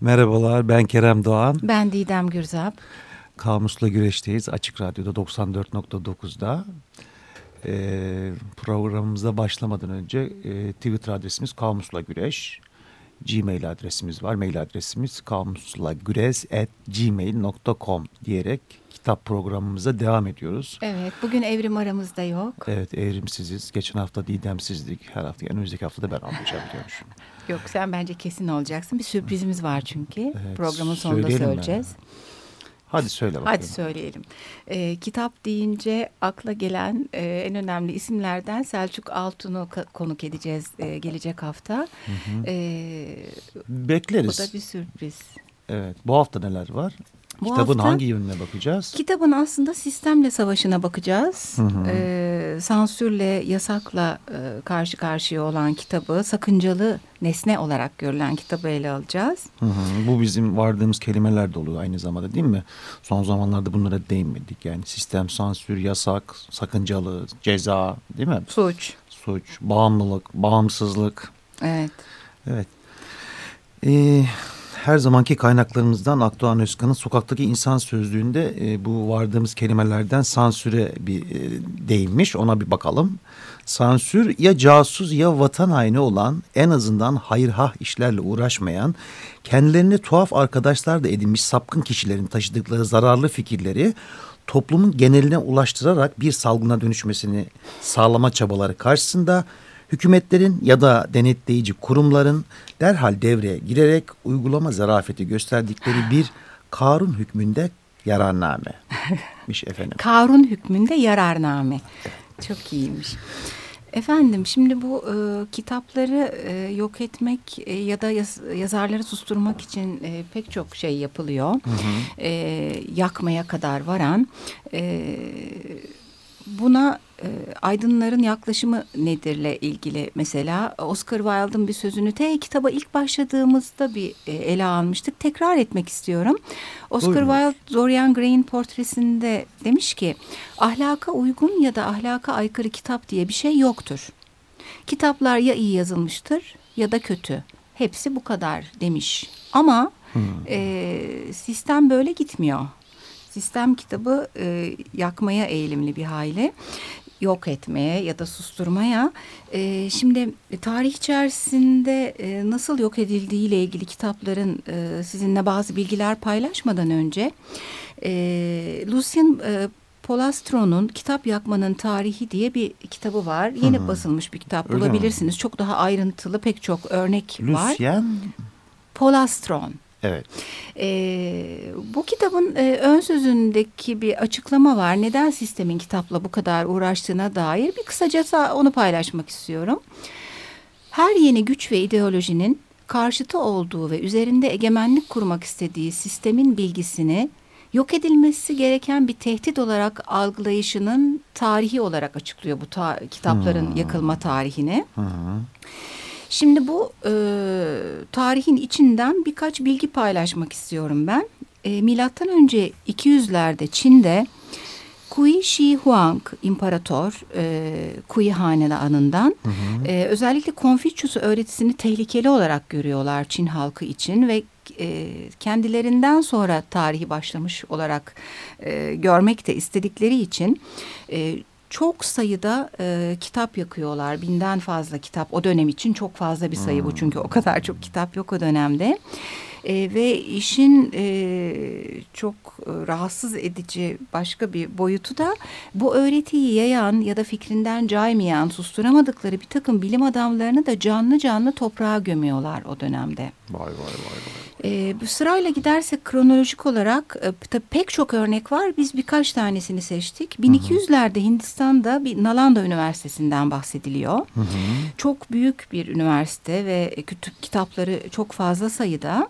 Merhabalar ben Kerem Doğan. Ben Didem Gürzap. Kamusla Güreş'teyiz Açık Radyo'da 94.9'da. Ee, programımıza başlamadan önce e, Twitter adresimiz Kamusla Güreş. Gmail adresimiz var. Mail adresimiz kamuslagüres.gmail.com diyerek kitap programımıza devam ediyoruz. Evet bugün Evrim aramızda yok. Evet evrimsiziz. Geçen hafta Didemsizlik. Her hafta yani önümüzdeki hafta da ben almayacağım diyormuşum. Yok sen bence kesin olacaksın. Bir sürprizimiz var çünkü. Evet, Programın sonunda söyleyelim mi? Hadi söyle bakalım. Hadi söyleyelim. Ee, kitap deyince akla gelen e, en önemli isimlerden Selçuk Altun'u konuk edeceğiz e, gelecek hafta. Ee, bu Bekleriz. da bir sürpriz. Evet. Bu hafta neler var? Bu Kitabın hafta- hangi yönüne bakacağız? Kitabın aslında sistemle savaşına bakacağız. Ee, sansürle, yasakla e, karşı karşıya olan kitabı, sakıncalı nesne olarak görülen kitabı ele alacağız. Hı hı. Bu bizim vardığımız kelimeler de oluyor aynı zamanda değil mi? Son zamanlarda bunlara değinmedik. Yani sistem, sansür, yasak, sakıncalı, ceza değil mi? Suç. Suç, bağımlılık, bağımsızlık. Evet. Evet. Ee, her zamanki kaynaklarımızdan Akdoğan Özkan'ın Sokaktaki İnsan Sözlüğü'nde e, bu vardığımız kelimelerden sansüre bir e, değinmiş. Ona bir bakalım. Sansür ya casus ya vatan haini olan en azından hayırhah işlerle uğraşmayan kendilerine tuhaf arkadaşlar da edinmiş sapkın kişilerin taşıdıkları zararlı fikirleri toplumun geneline ulaştırarak bir salgına dönüşmesini sağlama çabaları karşısında hükümetlerin ya da denetleyici kurumların derhal devreye girerek uygulama zarafeti gösterdikleri bir kanun hükmünde yararnamemiş efendim. Karun hükmünde yararname. Çok iyiymiş. Efendim şimdi bu e, kitapları e, yok etmek e, ya da yaz- yazarları susturmak için e, pek çok şey yapılıyor. E, yakmaya kadar varan. E, buna e, aydınların yaklaşımı nedirle ilgili mesela Oscar Wilde'ın bir sözünü te kitaba ilk başladığımızda bir e, ele almıştık. Tekrar etmek istiyorum. Oscar Buyurun. Wilde Dorian Gray'in portresinde demiş ki ahlaka uygun ya da ahlaka aykırı kitap diye bir şey yoktur. Kitaplar ya iyi yazılmıştır ya da kötü. Hepsi bu kadar demiş. Ama e, sistem böyle gitmiyor. Sistem kitabı e, yakmaya eğilimli bir hayli yok etmeye ya da susturmaya. E, şimdi e, tarih içerisinde e, nasıl yok edildiği ile ilgili kitapların e, sizinle bazı bilgiler paylaşmadan önce e, Lucien e, Polastro'nun Kitap Yakmanın Tarihi diye bir kitabı var. Yeni basılmış bir kitap Öyle mi? bulabilirsiniz. Çok daha ayrıntılı pek çok örnek var. Lucien Polastron. Evet. Ee, bu kitabın e, ön sözündeki bir açıklama var. Neden sistemin kitapla bu kadar uğraştığına dair bir kısacası onu paylaşmak istiyorum. Her yeni güç ve ideolojinin karşıtı olduğu ve üzerinde egemenlik kurmak istediği sistemin bilgisini yok edilmesi gereken bir tehdit olarak algılayışının tarihi olarak açıklıyor bu ta- kitapların yakılma tarihini. Hı. Şimdi bu e, tarihin içinden birkaç bilgi paylaşmak istiyorum ben. E, Milattan önce 200'lerde Çin'de Kui Shi Huang imparator e, Kui hanedanından e, özellikle Konfüçyüs öğretisini tehlikeli olarak görüyorlar Çin halkı için ve e, kendilerinden sonra tarihi başlamış olarak e, görmek de istedikleri için e, çok sayıda e, kitap yakıyorlar. Binden fazla kitap. O dönem için çok fazla bir sayı bu. Çünkü o kadar çok kitap yok o dönemde. E, ve işin e, çok e, rahatsız edici başka bir boyutu da bu öğretiyi yayan ya da fikrinden caymayan, susturamadıkları bir takım bilim adamlarını da canlı canlı toprağa gömüyorlar o dönemde. Vay vay vay vay. E, bu sırayla gidersek kronolojik olarak e, tabii pek çok örnek var. Biz birkaç tanesini seçtik. 1200'lerde Hindistan'da bir Nalanda Üniversitesi'nden bahsediliyor. Çok büyük bir üniversite ve kütüp kitapları çok fazla sayıda.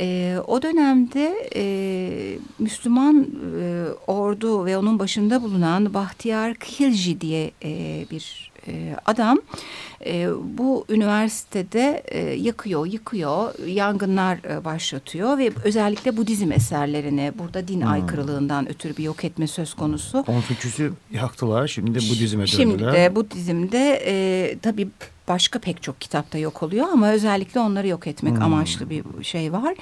E, o dönemde e, Müslüman e, ordu ve onun başında bulunan Bahtiyar Khilji diye e, bir e, adam e, bu üniversitede e, yakıyor, yıkıyor, yangınlar e, başlatıyor ve özellikle Budizm eserlerini burada din aykırılığından ötürü bir yok etme söz konusu. Konfüçyüs'ü yaktılar. Şimdi Budizm'e döndüler. Şimdi de Budizm'de e, tabii başka pek çok kitapta yok oluyor ama özellikle onları yok etmek hmm. amaçlı bir şey var.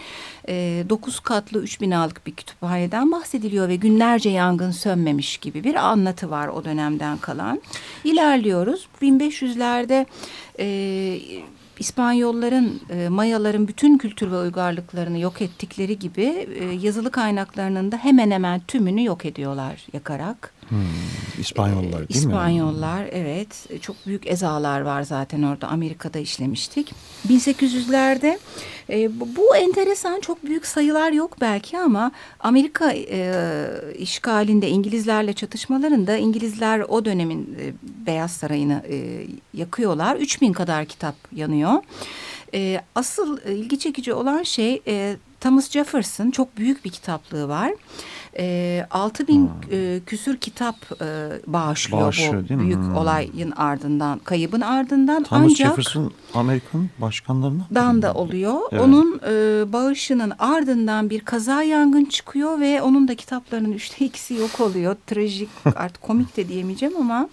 E, dokuz katlı üç binalık bir kütüphaneden bahsediliyor ve günlerce yangın sönmemiş gibi bir anlatı var o dönemden kalan. İlerliyoruz. 1500'lerde e, İspanyolların, e, Mayaların bütün kültür ve uygarlıklarını yok ettikleri gibi e, yazılı kaynaklarının da hemen hemen tümünü yok ediyorlar yakarak. Hmm, İspanyollar değil İspanyollar, mi? İspanyollar evet. Çok büyük ezalar var zaten orada Amerika'da işlemiştik. 1800'lerde e, bu, bu enteresan çok büyük sayılar yok belki ama Amerika e, işgalinde İngilizlerle çatışmalarında İngilizler o dönemin e, Beyaz Sarayı'nı e, yakıyorlar. 3000 kadar kitap yanıyor. E, asıl ilgi çekici olan şey e, Thomas Jefferson çok büyük bir kitaplığı var. E, 6 bin hmm. e, küsür kitap e, bağışlıyor, bağışlıyor bu büyük hmm. olayın ardından, kaybın ardından. Thomas Ancak, Jefferson Amerikan başkanlarına? Dan da oluyor. Evet. Onun e, bağışının ardından bir kaza yangın çıkıyor ve onun da kitaplarının üçte ikisi yok oluyor. Trajik artık komik de diyemeyeceğim ama...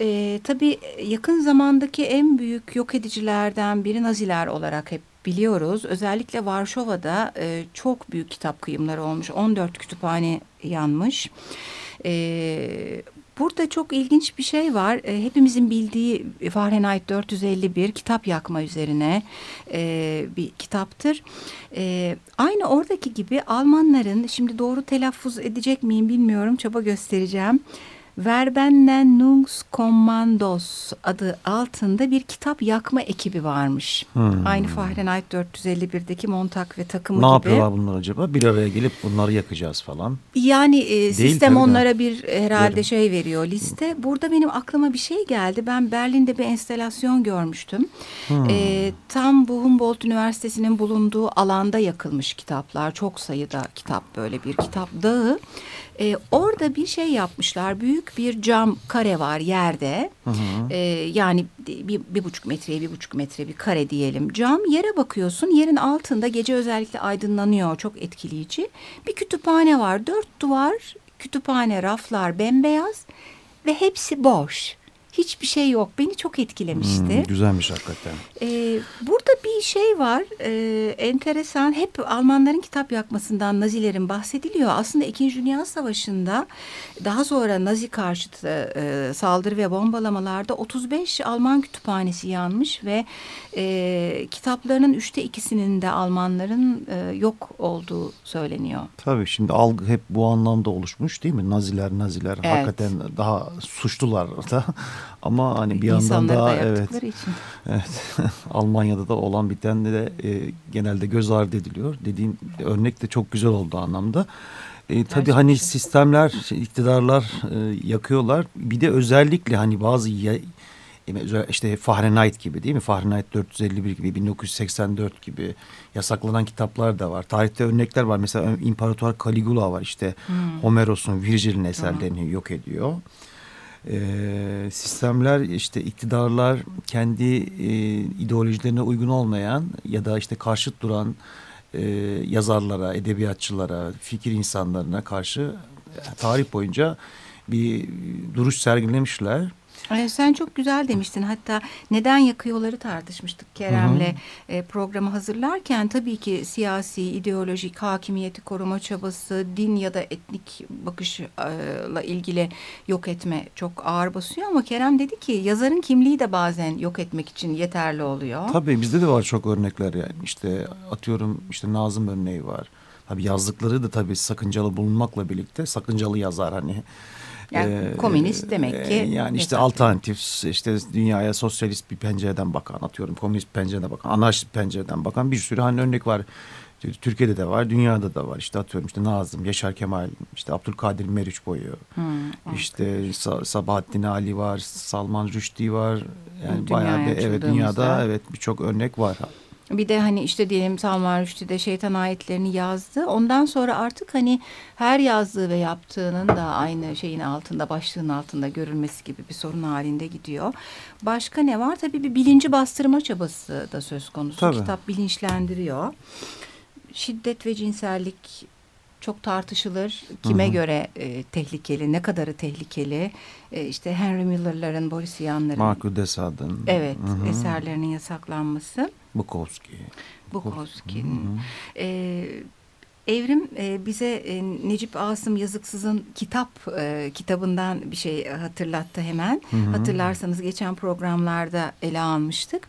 E, tabii yakın zamandaki en büyük yok edicilerden biri Naziler olarak hep biliyoruz. Özellikle Varşova'da e, çok büyük kitap kıyımları olmuş. 14 kütüphane yanmış. E, burada çok ilginç bir şey var. E, hepimizin bildiği Fahrenheit 451 kitap yakma üzerine e, bir kitaptır. E, aynı oradaki gibi Almanların, şimdi doğru telaffuz edecek miyim bilmiyorum, çaba göstereceğim. Verbenennungskommandos adı altında bir kitap yakma ekibi varmış. Hmm. Aynı Fahrenheit 451'deki Montag ve takımı ne gibi. Ne yapıyorlar bunlar acaba? Bir araya gelip bunları yakacağız falan. Yani e, sistem onlara bir herhalde Verim. şey veriyor liste. Burada benim aklıma bir şey geldi. Ben Berlin'de bir enstelasyon görmüştüm. Hmm. E, tam bu Humboldt Üniversitesi'nin bulunduğu alanda yakılmış kitaplar. Çok sayıda kitap böyle bir kitap dağı. E, orada bir şey yapmışlar. Büyük bir cam kare var yerde. Hı hı. E, yani bir, bir buçuk metreye bir buçuk metre bir kare diyelim. Cam yere bakıyorsun. Yerin altında gece özellikle aydınlanıyor. Çok etkileyici. Bir kütüphane var. Dört duvar kütüphane raflar bembeyaz ve hepsi boş hiçbir şey yok. Beni çok etkilemişti. Hmm, güzelmiş hakikaten. Ee, burada şey var. Ee, enteresan. Hep Almanların kitap yakmasından Nazilerin bahsediliyor. Aslında İkinci Dünya Savaşı'nda daha sonra Nazi karşıtı e, saldırı ve bombalamalarda 35 Alman kütüphanesi yanmış ve e, kitaplarının üçte ikisinin de Almanların e, yok olduğu söyleniyor. Tabii şimdi algı hep bu anlamda oluşmuş değil mi? Naziler, Naziler evet. hakikaten daha suçlular da ama hani bir yandan da evet, için. evet Almanya'da da olan biten de e, genelde göz ardı ediliyor. Dediğin örnek de çok güzel oldu anlamda. E, tabii hani sistemler, iktidarlar e, yakıyorlar. Bir de özellikle hani bazı ya, işte Fahrenheit gibi değil mi? Fahrenheit 451 gibi, 1984 gibi yasaklanan kitaplar da var. Tarihte örnekler var. Mesela İmparator Caligula var işte. Hmm. Homeros'un, Virgil'in eserlerini hmm. yok ediyor e, sistemler işte iktidarlar kendi e, ideolojilerine uygun olmayan ya da işte karşıt duran e, yazarlara, edebiyatçılara, fikir insanlarına karşı tarih boyunca bir duruş sergilemişler. Ee, sen çok güzel demiştin. Hatta neden yakıyorları tartışmıştık Kerem'le e, programı hazırlarken. Tabii ki siyasi, ideolojik, hakimiyeti koruma çabası, din ya da etnik bakışla ilgili yok etme çok ağır basıyor. Ama Kerem dedi ki yazarın kimliği de bazen yok etmek için yeterli oluyor. Tabii bizde de var çok örnekler yani. İşte atıyorum işte Nazım örneği var. Tabii yazdıkları da tabii sakıncalı bulunmakla birlikte sakıncalı yazar hani yani ee, komünist demek ki. Yani işte alternatif işte dünyaya sosyalist bir pencereden bakan atıyorum komünist pencereden bakan anarşist pencereden bakan bir sürü hani örnek var. Türkiye'de de var, dünyada da var. İşte atıyorum işte Nazım, Yaşar Kemal, işte Abdülkadir Meriç boyu. Hmm, işte Sabahattin Ali var, Salman Rushdie var. Yani Dünyaya bayağı bir evet dünyada evet birçok örnek var. Bir de hani işte diyelim Salman Rushdie şeytan ayetlerini yazdı. Ondan sonra artık hani her yazdığı ve yaptığının da aynı şeyin altında, başlığın altında görülmesi gibi bir sorun halinde gidiyor. Başka ne var? Tabii bir bilinci bastırma çabası da söz konusu. Tabii. Kitap bilinçlendiriyor. Şiddet ve cinsellik çok tartışılır. Kime hı hı. göre e, tehlikeli, ne kadarı tehlikeli. E, işte Henry Miller'ların, Boris Vian'ların. Marco de Sade'ın. Evet, hı hı. eserlerinin yasaklanması. Bukowski. Bukowski'nin. E, Evrim e, bize e, Necip Asım Yazıksız'ın kitap e, kitabından bir şey hatırlattı hemen. Hı hı. Hatırlarsanız geçen programlarda ele almıştık.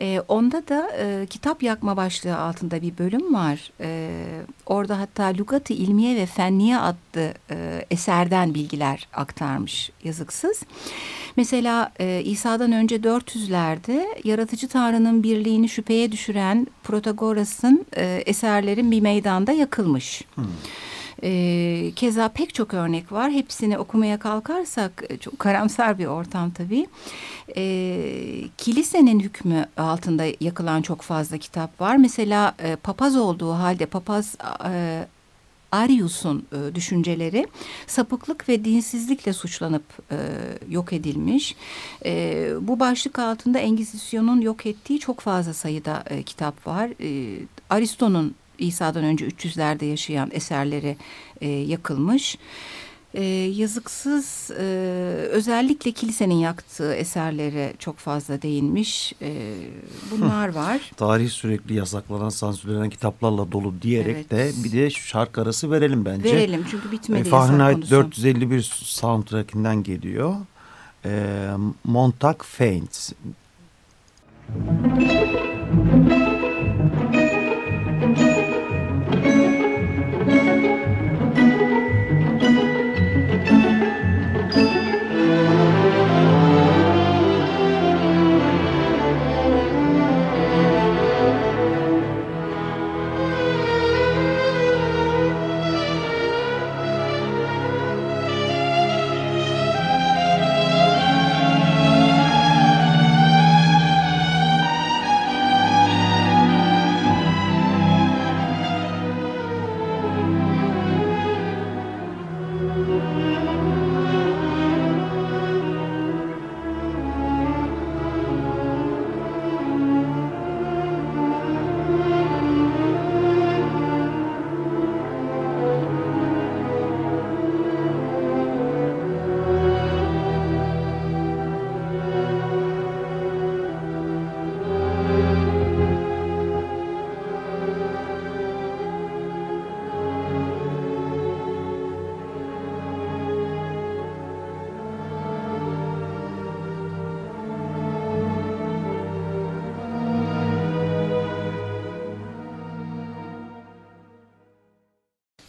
E, onda da e, kitap yakma başlığı altında bir bölüm var. E, orada hatta Lugati İlmiye ve Fenniye adlı e, eserden bilgiler aktarmış Yazıksız. Mesela e, İsa'dan önce 400'lerde yaratıcı Tanrı'nın birliğini şüpheye düşüren Protagoras'ın e, eserlerin bir meydanda yakılmış. Hmm. E, keza pek çok örnek var. Hepsini okumaya kalkarsak e, çok karamsar bir ortam tabii. E, kilisenin hükmü altında yakılan çok fazla kitap var. Mesela e, papaz olduğu halde papaz e, Arius'un e, düşünceleri sapıklık ve dinsizlikle suçlanıp e, yok edilmiş. E, bu başlık altında Engizisyon'un yok ettiği çok fazla sayıda e, kitap var. E, Aristo'nun İsa'dan önce 300'lerde yaşayan eserleri e, yakılmış yazıksız e, özellikle kilisenin yaktığı eserlere çok fazla değinmiş. E, bunlar var. Tarih sürekli yasaklanan, sansürlenen kitaplarla dolu diyerek evet. de bir de şarkı arası verelim bence. Verelim çünkü bitmedi e, Fahrenheit 451 soundtrackinden geliyor. E, Montag Faints. Müzik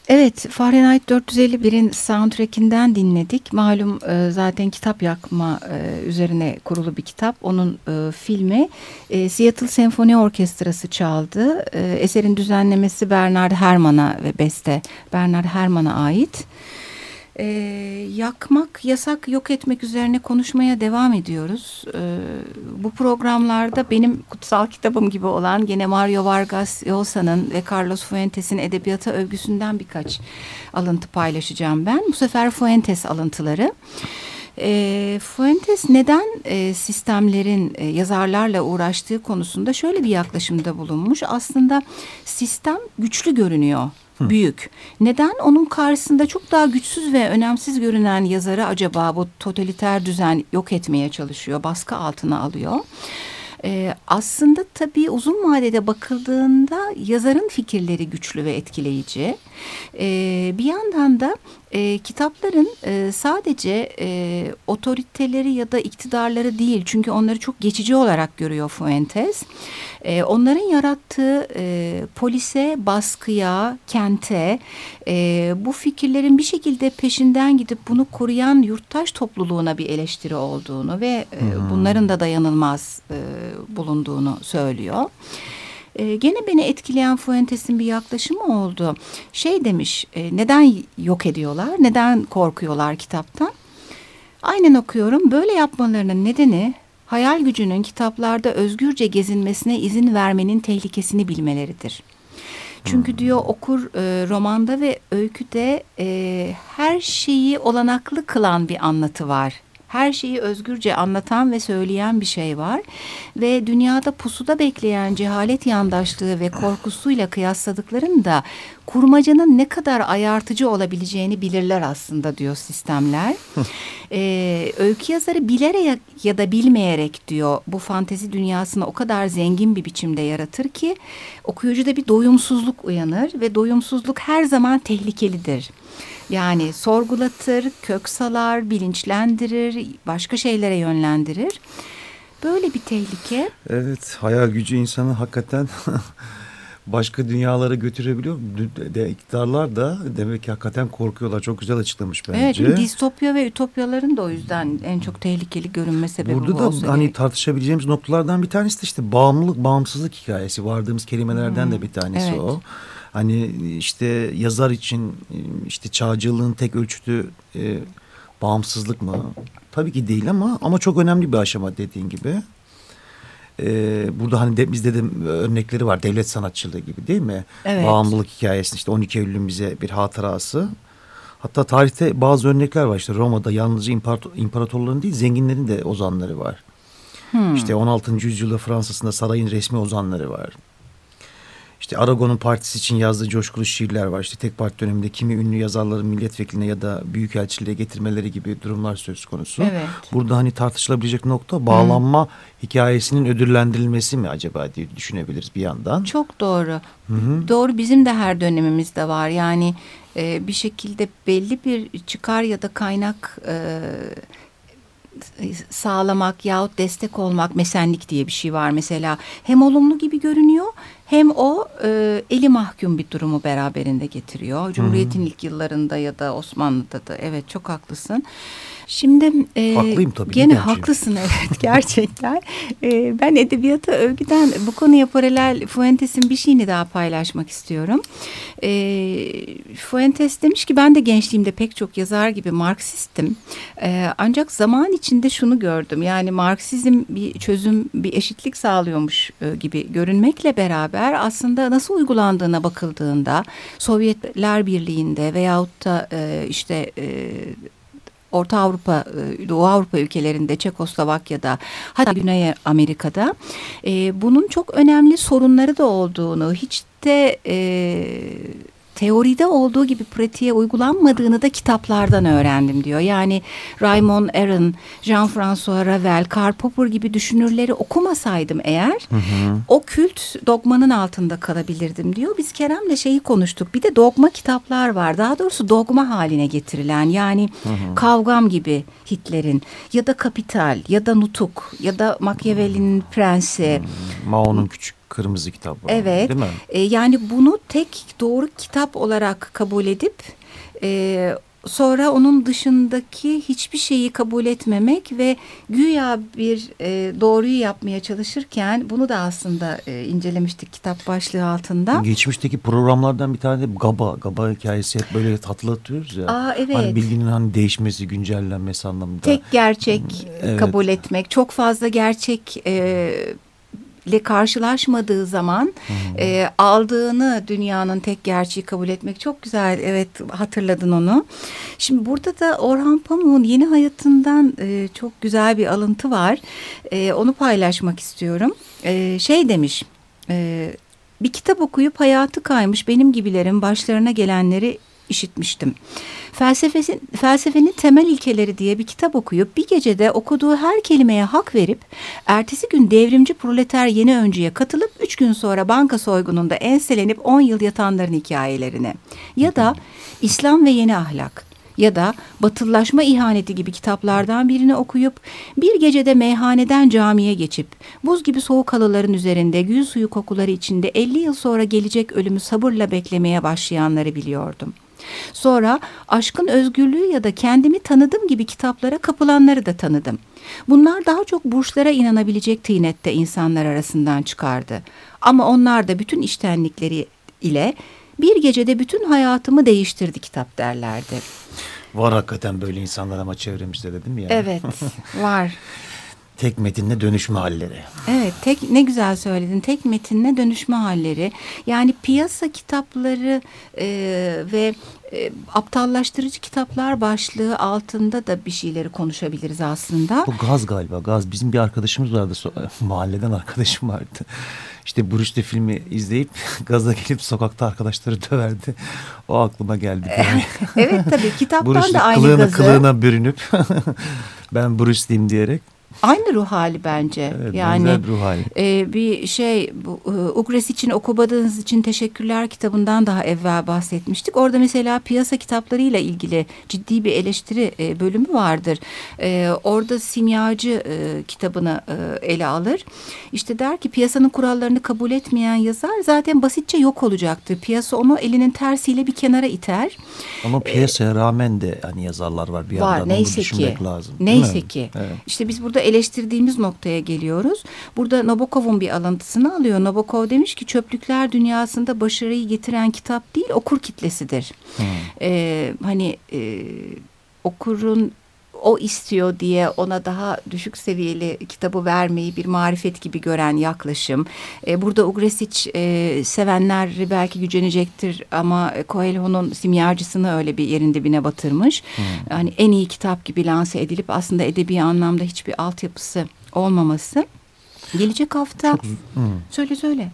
Evet, Fahrenheit 451'in soundtrackinden dinledik. Malum e, zaten kitap yakma e, üzerine kurulu bir kitap. Onun e, filmi e, Seattle Senfoni Orkestrası çaldı. Eserin düzenlemesi Bernard Herrmann'a ve beste Bernard Herrmann'a ait e, yakmak, yasak, yok etmek üzerine konuşmaya devam ediyoruz. E, bu programlarda benim kutsal kitabım gibi olan gene Mario Vargas Llosa'nın ve Carlos Fuentes'in edebiyata övgüsünden birkaç alıntı paylaşacağım ben. Bu sefer Fuentes alıntıları. E, Fuentes neden e, sistemlerin e, yazarlarla uğraştığı konusunda şöyle bir yaklaşımda bulunmuş. Aslında sistem güçlü görünüyor büyük. Neden onun karşısında çok daha güçsüz ve önemsiz görünen yazarı acaba bu totaliter düzen yok etmeye çalışıyor, baskı altına alıyor? Ee, aslında tabii uzun vadede bakıldığında yazarın fikirleri güçlü ve etkileyici. Ee, bir yandan da e, kitapların e, sadece e, otoriteleri ya da iktidarları değil çünkü onları çok geçici olarak görüyor Fuentes. E, onların yarattığı e, polise, baskıya, kente e, bu fikirlerin bir şekilde peşinden gidip bunu koruyan yurttaş topluluğuna bir eleştiri olduğunu ve e, bunların da dayanılmaz e, bulunduğunu söylüyor. E, gene beni etkileyen Fuentes'in bir yaklaşımı oldu. Şey demiş, e, neden yok ediyorlar, neden korkuyorlar kitaptan? Aynen okuyorum. Böyle yapmalarının nedeni hayal gücünün kitaplarda özgürce gezinmesine izin vermenin tehlikesini bilmeleridir. Çünkü diyor okur e, romanda ve öyküde e, her şeyi olanaklı kılan bir anlatı var her şeyi özgürce anlatan ve söyleyen bir şey var. Ve dünyada pusuda bekleyen cehalet yandaşlığı ve korkusuyla kıyasladıklarında kurmacanın ne kadar ayartıcı olabileceğini bilirler aslında diyor sistemler. ee, öykü yazarı bilerek ya da bilmeyerek diyor bu fantezi dünyasını o kadar zengin bir biçimde yaratır ki okuyucuda bir doyumsuzluk uyanır ve doyumsuzluk her zaman tehlikelidir. Yani sorgulatır, kök salar, bilinçlendirir, başka şeylere yönlendirir. Böyle bir tehlike. Evet, hayal gücü insanı hakikaten başka dünyalara götürebiliyor. De, iktidarlar da demek ki hakikaten korkuyorlar. Çok güzel açıklamış bence. Evet, distopya ve ütopyaların da o yüzden en çok tehlikeli görünme sebebi Burada bu da olsa hani gerek. tartışabileceğimiz noktalardan bir tanesi de işte bağımlılık, bağımsızlık hikayesi. Vardığımız kelimelerden hmm. de bir tanesi evet. o. Hani işte yazar için işte çağcılığın tek ölçütü e, bağımsızlık mı? Tabii ki değil ama ama çok önemli bir aşama dediğin gibi. Ee, burada hani de, bizde de örnekleri var devlet sanatçılığı gibi değil mi? Evet. Bağımlılık hikayesi işte 12 Eylül'ün bize bir hatırası. Hatta tarihte bazı örnekler var işte Roma'da yalnızca imparator, imparatorların değil zenginlerin de ozanları var. Hmm. İşte 16. yüzyılda Fransa'sında sarayın resmi ozanları var. İşte Aragon'un partisi için yazdığı coşkulu şiirler var. İşte tek parti döneminde kimi ünlü yazarların milletvekiline ya da büyükelçiliğe getirmeleri gibi durumlar söz konusu. Evet. Burada hani tartışılabilecek nokta bağlanma Hı. hikayesinin ödüllendirilmesi mi acaba diye düşünebiliriz bir yandan. Çok doğru. Hı -hı. Doğru bizim de her dönemimizde var. Yani e, bir şekilde belli bir çıkar ya da kaynak... E, sağlamak yahut destek olmak mesenlik diye bir şey var mesela. Hem olumlu gibi görünüyor hem o e, eli mahkum bir durumu beraberinde getiriyor. Cumhuriyet'in ilk yıllarında ya da Osmanlı'da da evet çok haklısın. Şimdi e, Haklıyım tabii. Gene haklısın evet gerçekten. e, ben edebiyata övgüden bu konuya paralel Fuentes'in bir şeyini daha paylaşmak istiyorum. E, Fuentes demiş ki ben de gençliğimde pek çok yazar gibi Marksistim. E, ancak zaman içinde şunu gördüm. Yani Marksizm bir çözüm, bir eşitlik sağlıyormuş e, gibi görünmekle beraber aslında nasıl uygulandığına bakıldığında Sovyetler Birliği'nde veyahut da e, işte e, Orta Avrupa, e, Doğu Avrupa ülkelerinde, Çekoslovakya'da, hatta Güney Amerika'da. E, bunun çok önemli sorunları da olduğunu, hiç de e, teoride olduğu gibi pratiğe uygulanmadığını da kitaplardan öğrendim diyor. Yani Raymond Aron, Jean-François Ravel, Karl Popper gibi düşünürleri okumasaydım eğer hı hı. o kült dogmanın altında kalabilirdim diyor. Biz Kerem'le şeyi konuştuk. Bir de dogma kitaplar var. Daha doğrusu dogma haline getirilen yani hı hı. Kavgam gibi Hitler'in ya da Kapital ya da Nutuk ya da Machiavelli'nin Prensi. Mao'nun küçük Kırmızı kitap var. Evet. Değil mi? E, yani bunu tek doğru kitap olarak kabul edip e, sonra onun dışındaki hiçbir şeyi kabul etmemek ve güya bir e, doğruyu yapmaya çalışırken bunu da aslında e, incelemiştik kitap başlığı altında. Geçmişteki programlardan bir tane de GABA, GABA hikayesi hep böyle hatırlatıyoruz ya. Aa, evet. Hani bilginin hani değişmesi, güncellenmesi anlamında. Tek gerçek evet. kabul etmek, çok fazla gerçek e, ile karşılaşmadığı zaman hmm. e, aldığını dünyanın tek gerçeği kabul etmek çok güzel. Evet hatırladın onu. Şimdi burada da Orhan Pamuk'un yeni hayatından e, çok güzel bir alıntı var. E, onu paylaşmak istiyorum. E, şey demiş... E, bir kitap okuyup hayatı kaymış benim gibilerin başlarına gelenleri işitmiştim. Felsefesin, felsefenin temel ilkeleri diye bir kitap okuyup bir gecede okuduğu her kelimeye hak verip ertesi gün devrimci proleter yeni öncüye katılıp üç gün sonra banka soygununda enselenip on yıl yatanların hikayelerine ya da İslam ve yeni ahlak ya da batıllaşma ihaneti gibi kitaplardan birini okuyup bir gecede meyhaneden camiye geçip buz gibi soğuk halıların üzerinde gül suyu kokuları içinde 50 yıl sonra gelecek ölümü sabırla beklemeye başlayanları biliyordum.'' Sonra aşkın özgürlüğü ya da kendimi tanıdım gibi kitaplara kapılanları da tanıdım. Bunlar daha çok burçlara inanabilecek tıynette insanlar arasından çıkardı. Ama onlar da bütün iştenlikleri ile bir gecede bütün hayatımı değiştirdi kitap derlerdi. Var hakikaten böyle insanlar ama çevremizde dedim ya. Evet var. Tek metinle dönüşme halleri. Evet, tek ne güzel söyledin. Tek metinle dönüşme halleri. Yani piyasa kitapları e, ve e, aptallaştırıcı kitaplar başlığı altında da bir şeyleri konuşabiliriz aslında. Bu gaz galiba gaz. Bizim bir arkadaşımız vardı mahalleden arkadaşım vardı. İşte Bruce filmi izleyip gaza gelip sokakta arkadaşları döverdi. O aklıma geldi. evet tabii kitaptan da aynı kılığına, gazı. Kılığına bürünüp ben Bruce diyerek Aynı ruh hali bence. Evet, yani ruh hali. E, bir şey bu, e, Ugres için okumadığınız için teşekkürler kitabından daha evvel bahsetmiştik. Orada mesela piyasa kitaplarıyla ilgili ciddi bir eleştiri e, bölümü vardır. E, orada simyacı e, kitabını e, ele alır. İşte der ki piyasanın kurallarını kabul etmeyen yazar zaten basitçe yok olacaktır. Piyasa onu elinin tersiyle bir kenara iter. Ama piyasaya rağmen de hani yazarlar var bir var, yandan. Neyse ki. lazım. Neyse ki. Evet. İşte biz burada eleştirdiğimiz noktaya geliyoruz. Burada Nabokov'un bir alıntısını alıyor. Nabokov demiş ki çöplükler dünyasında başarıyı getiren kitap değil okur kitlesidir. Hmm. Ee, hani e, okurun o istiyor diye ona daha düşük seviyeli kitabı vermeyi bir marifet gibi gören yaklaşım. E, burada Ugresic e, sevenler belki gücenecektir ama Coelho'nun simyacısını öyle bir yerin dibine batırmış. Hmm. Hani en iyi kitap gibi lanse edilip aslında edebi anlamda hiçbir altyapısı olmaması. Gelecek hafta Çok, hmm. söyle söyle.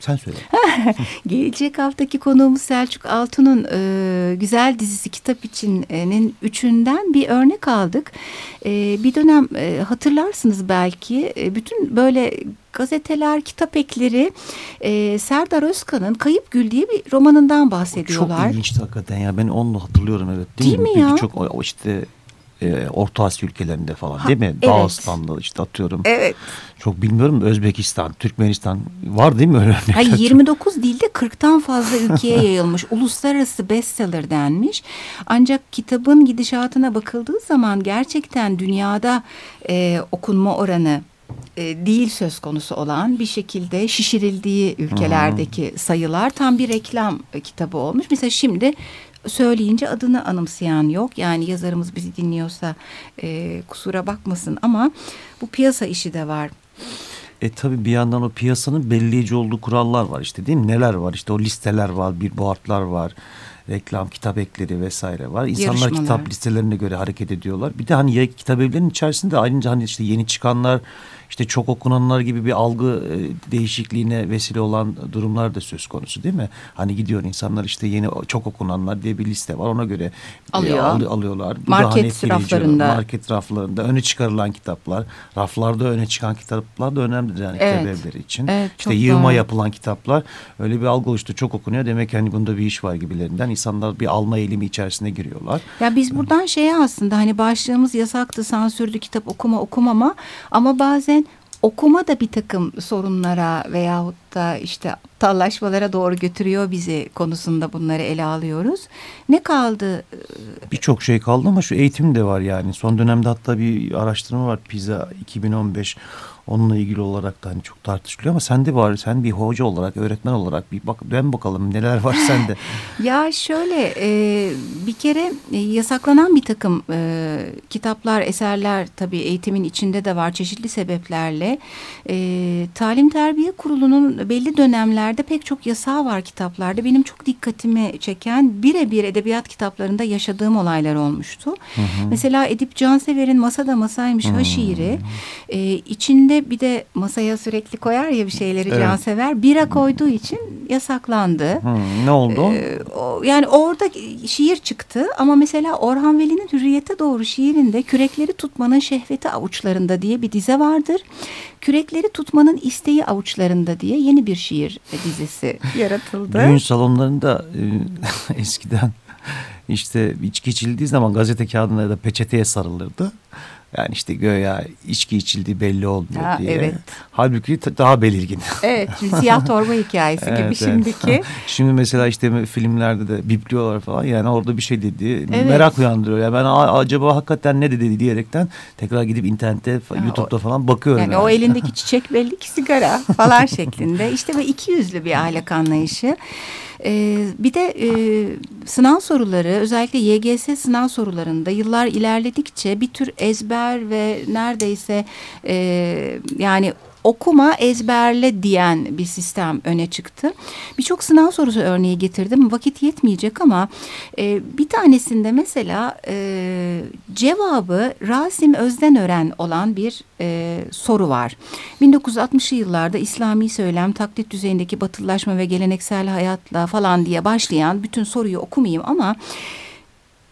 Sen söyle. Gelecek haftaki konuğumuz Selçuk Altun'un e, güzel dizisi kitap içinin üçünden bir örnek aldık. E, bir dönem e, hatırlarsınız belki e, bütün böyle gazeteler, kitap ekleri e, Serdar Özkan'ın Kayıp Gül diye bir romanından bahsediyorlar. Çok ilginçti hakikaten ya ben onu hatırlıyorum evet. Değil, değil mi, mi ya? Çok işte e, Orta Asya ülkelerinde falan değil mi? Evet. Dağıstan'da işte atıyorum. Evet. Çok bilmiyorum Özbekistan, Türkmenistan var değil mi öyle örnekler? Hayır 29 dilde 40'tan fazla ülkeye yayılmış. Uluslararası bestseller denmiş. Ancak kitabın gidişatına bakıldığı zaman gerçekten dünyada e, okunma oranı e, değil söz konusu olan bir şekilde şişirildiği ülkelerdeki hmm. sayılar tam bir reklam kitabı olmuş. Mesela şimdi söyleyince adını anımsayan yok. Yani yazarımız bizi dinliyorsa e, kusura bakmasın ama bu piyasa işi de var. E tabi bir yandan o piyasanın belirleyici olduğu kurallar var işte değil mi? Neler var? İşte o listeler var, bir boardlar var reklam, kitap ekleri vesaire var. İnsanlar kitap listelerine göre hareket ediyorlar. Bir de hani kitap evlerinin içerisinde ayrıca hani işte yeni çıkanlar işte çok okunanlar gibi bir algı e, değişikliğine vesile olan durumlar da söz konusu değil mi? Hani gidiyor insanlar işte yeni çok okunanlar diye bir liste var ona göre e, Alıyor. E, al, alıyorlar. Market raflarında. Market raflarında öne çıkarılan kitaplar, raflarda öne çıkan kitaplar da önemlidir yani evet. kitap evleri için. Evet, işte yığma doğru. yapılan kitaplar öyle bir algı oluştu çok okunuyor demek ki hani bunda bir iş var gibilerinden insanlar bir alma eğilimi içerisine giriyorlar. Ya biz buradan şeye aslında hani başlığımız yasaktı, sansürdü, kitap okuma okumama ama bazen okuma da bir takım sorunlara veyahut da işte tallaşmalara doğru götürüyor bizi konusunda bunları ele alıyoruz. Ne kaldı? Birçok şey kaldı ama şu eğitim de var yani. Son dönemde hatta bir araştırma var PISA 2015 Onunla ilgili olarak da hani çok tartışılıyor ama sen de var. Sen bir hoca olarak, öğretmen olarak bir bak dön bakalım neler var sende. ya şöyle e, bir kere e, yasaklanan bir takım e, kitaplar, eserler tabii eğitimin içinde de var çeşitli sebeplerle. E, Talim Terbiye Kurulu'nun belli dönemlerde pek çok yasağı var kitaplarda. Benim çok dikkatimi çeken birebir edebiyat kitaplarında yaşadığım olaylar olmuştu. Hı hı. Mesela Edip Cansever'in Masada Masaymış Ha şiiri e, içinde bir de masaya sürekli koyar ya bir şeyleri evet. cansever. Bira koyduğu için yasaklandı. Hmm, ne oldu? Ee, o, yani orada şiir çıktı ama mesela Orhan Veli'nin Hürriyete Doğru şiirinde kürekleri tutmanın şehveti avuçlarında diye bir dize vardır. Kürekleri tutmanın isteği avuçlarında diye yeni bir şiir dizisi yaratıldı. Düğün salonlarında e, eskiden işte içki içildiği zaman gazete kağıdına ya da peçeteye sarılırdı. Yani işte göya içki içildiği belli olmuyor ha, diye. Evet. Halbuki daha belirgin. Evet siyah torba hikayesi evet, gibi evet. şimdiki. Şimdi mesela işte filmlerde de bipliyorlar falan yani orada bir şey dedi evet. merak uyandırıyor. Yani ben acaba hakikaten ne dedi diyerekten tekrar gidip internette ha, YouTube'da falan bakıyorum. Yani, yani. o elindeki çiçek belli ki sigara falan şeklinde. İşte ve iki yüzlü bir ahlak anlayışı. E, bir de e, sınav soruları özellikle YGS sınav sorularında yıllar ilerledikçe bir tür ezber ve neredeyse e, yani okuma ezberle diyen bir sistem öne çıktı. Birçok sınav sorusu örneği getirdim. Vakit yetmeyecek ama e, bir tanesinde mesela e, cevabı Rasim Özdenören olan bir e, soru var. 1960'lı yıllarda İslami söylem, taklit düzeyindeki batılılaşma ve geleneksel hayatla falan diye başlayan bütün soruyu okumayayım ama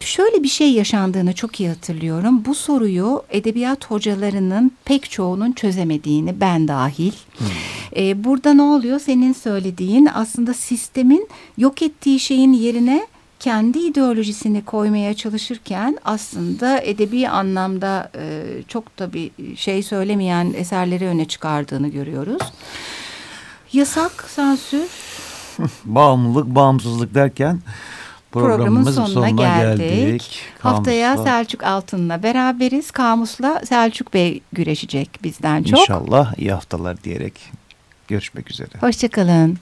şöyle bir şey yaşandığını çok iyi hatırlıyorum. Bu soruyu edebiyat hocalarının pek çoğunun çözemediğini ben dahil. Hmm. Ee, burada ne oluyor? Senin söylediğin aslında sistemin yok ettiği şeyin yerine kendi ideolojisini koymaya çalışırken aslında edebi anlamda e, çok da bir şey söylemeyen eserleri öne çıkardığını görüyoruz. Yasak, sansür. Bağımlılık, bağımsızlık derken programın sonuna, sonuna geldik. geldik. Haftaya Selçuk Altın'la beraberiz. Kamus'la Selçuk Bey güreşecek bizden çok. İnşallah iyi haftalar diyerek görüşmek üzere. Hoşçakalın.